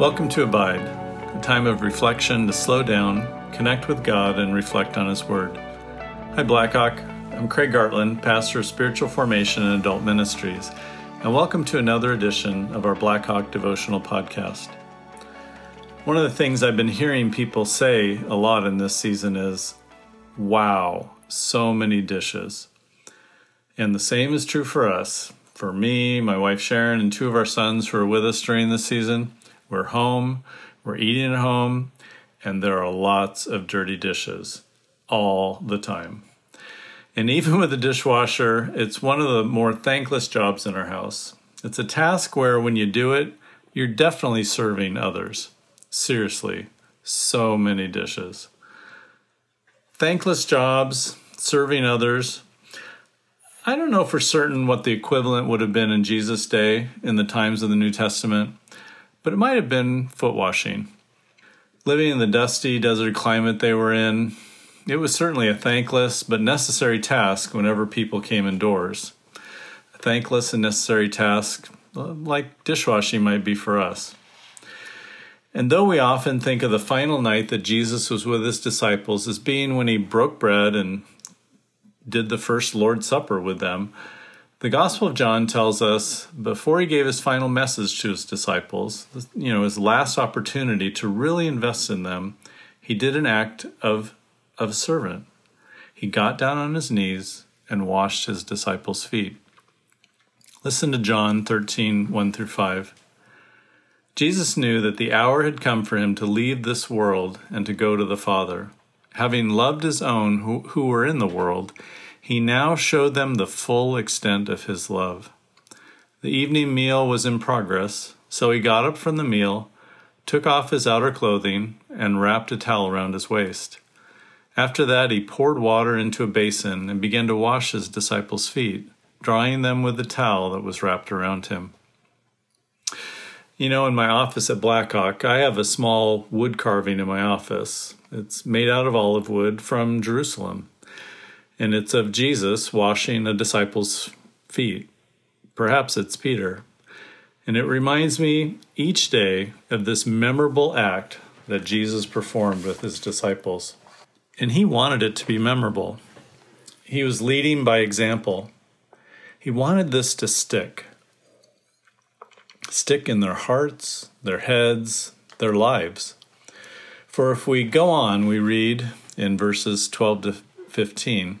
Welcome to Abide, a time of reflection to slow down, connect with God, and reflect on His Word. Hi, Blackhawk. I'm Craig Gartland, pastor of spiritual formation and adult ministries, and welcome to another edition of our Blackhawk devotional podcast. One of the things I've been hearing people say a lot in this season is, wow, so many dishes. And the same is true for us. For me, my wife Sharon, and two of our sons who are with us during this season, we're home, we're eating at home, and there are lots of dirty dishes all the time. And even with the dishwasher, it's one of the more thankless jobs in our house. It's a task where when you do it, you're definitely serving others. Seriously, so many dishes. Thankless jobs, serving others. I don't know for certain what the equivalent would have been in Jesus' day in the times of the New Testament but it might have been foot washing. Living in the dusty desert climate they were in, it was certainly a thankless but necessary task whenever people came indoors. A thankless and necessary task, uh, like dishwashing might be for us. And though we often think of the final night that Jesus was with his disciples as being when he broke bread and did the first Lord's Supper with them, the Gospel of John tells us before he gave his final message to his disciples, you know, his last opportunity to really invest in them, he did an act of, of servant. He got down on his knees and washed his disciples' feet. Listen to John 13, 1 through 5. Jesus knew that the hour had come for him to leave this world and to go to the Father. Having loved his own who, who were in the world, he now showed them the full extent of his love. The evening meal was in progress, so he got up from the meal, took off his outer clothing, and wrapped a towel around his waist. After that, he poured water into a basin and began to wash his disciples' feet, drying them with the towel that was wrapped around him. You know, in my office at Blackhawk, I have a small wood carving in my office. It's made out of olive wood from Jerusalem and it's of Jesus washing a disciple's feet. Perhaps it's Peter. And it reminds me each day of this memorable act that Jesus performed with his disciples. And he wanted it to be memorable. He was leading by example. He wanted this to stick stick in their hearts, their heads, their lives. For if we go on, we read in verses 12 to 15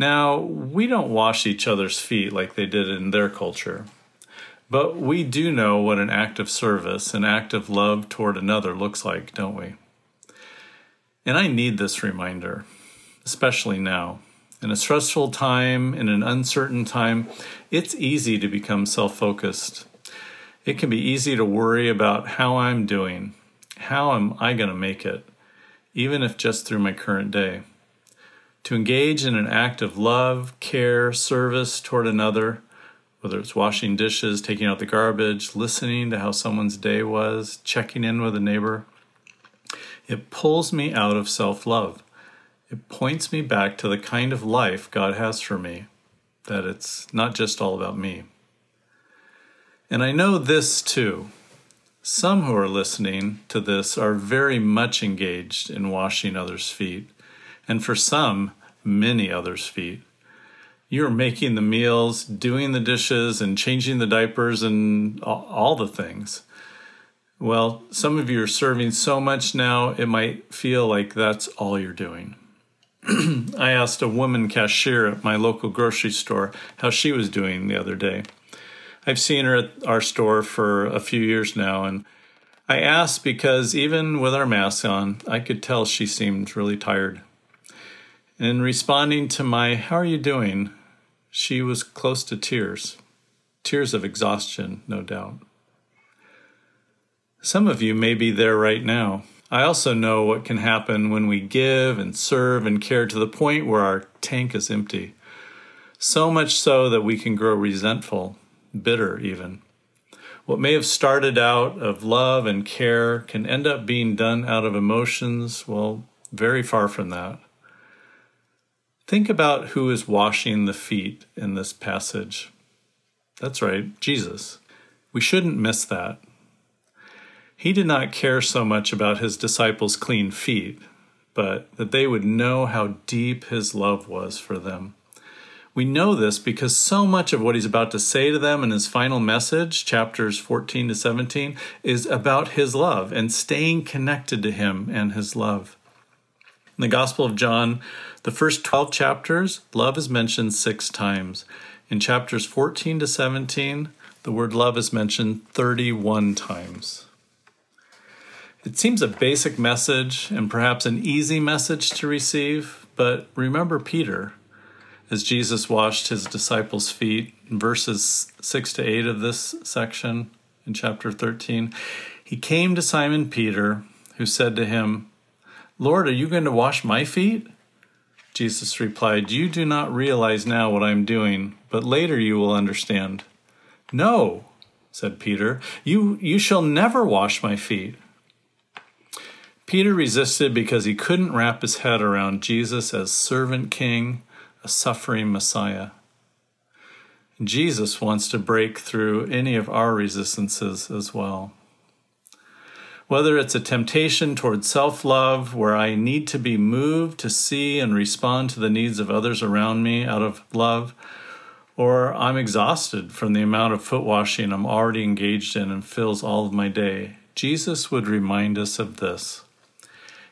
Now, we don't wash each other's feet like they did in their culture, but we do know what an act of service, an act of love toward another looks like, don't we? And I need this reminder, especially now. In a stressful time, in an uncertain time, it's easy to become self focused. It can be easy to worry about how I'm doing. How am I going to make it, even if just through my current day? To engage in an act of love, care, service toward another, whether it's washing dishes, taking out the garbage, listening to how someone's day was, checking in with a neighbor, it pulls me out of self love. It points me back to the kind of life God has for me, that it's not just all about me. And I know this too. Some who are listening to this are very much engaged in washing others' feet and for some, many others' feet. You're making the meals, doing the dishes, and changing the diapers and all the things. Well, some of you are serving so much now, it might feel like that's all you're doing. I asked a woman cashier at my local grocery store how she was doing the other day. I've seen her at our store for a few years now, and I asked because even with our masks on, I could tell she seemed really tired. In responding to my, How are you doing? she was close to tears. Tears of exhaustion, no doubt. Some of you may be there right now. I also know what can happen when we give and serve and care to the point where our tank is empty. So much so that we can grow resentful, bitter even. What may have started out of love and care can end up being done out of emotions, well, very far from that. Think about who is washing the feet in this passage. That's right, Jesus. We shouldn't miss that. He did not care so much about his disciples' clean feet, but that they would know how deep his love was for them. We know this because so much of what he's about to say to them in his final message, chapters 14 to 17, is about his love and staying connected to him and his love. In the Gospel of John, the first 12 chapters, love is mentioned six times. In chapters 14 to 17, the word love is mentioned 31 times. It seems a basic message and perhaps an easy message to receive, but remember Peter as Jesus washed his disciples' feet verses 6 to 8 of this section in chapter 13. He came to Simon Peter, who said to him, Lord, are you going to wash my feet? Jesus replied, You do not realize now what I am doing, but later you will understand. No, said Peter, you, you shall never wash my feet. Peter resisted because he couldn't wrap his head around Jesus as servant king, a suffering Messiah. Jesus wants to break through any of our resistances as well. Whether it's a temptation toward self love, where I need to be moved to see and respond to the needs of others around me out of love, or I'm exhausted from the amount of foot washing I'm already engaged in and fills all of my day, Jesus would remind us of this.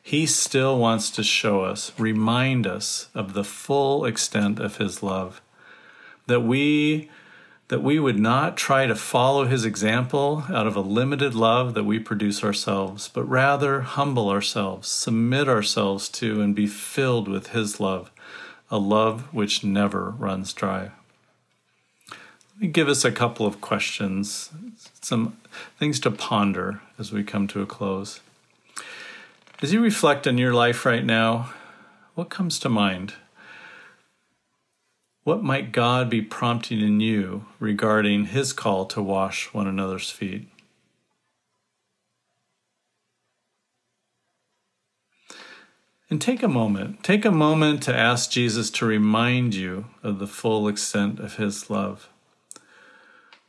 He still wants to show us, remind us of the full extent of his love. That we that we would not try to follow his example out of a limited love that we produce ourselves, but rather humble ourselves, submit ourselves to, and be filled with his love, a love which never runs dry. Let me give us a couple of questions, some things to ponder as we come to a close. As you reflect on your life right now, what comes to mind? What might God be prompting in you regarding His call to wash one another's feet? And take a moment, take a moment to ask Jesus to remind you of the full extent of His love.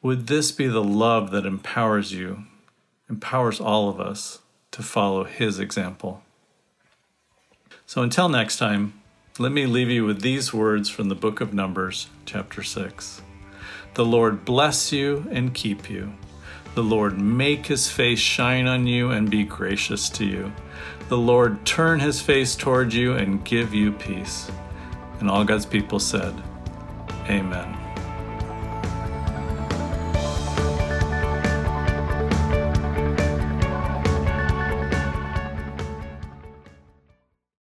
Would this be the love that empowers you, empowers all of us? to follow his example. So until next time, let me leave you with these words from the book of Numbers, chapter 6. The Lord bless you and keep you. The Lord make his face shine on you and be gracious to you. The Lord turn his face toward you and give you peace. And all God's people said, Amen.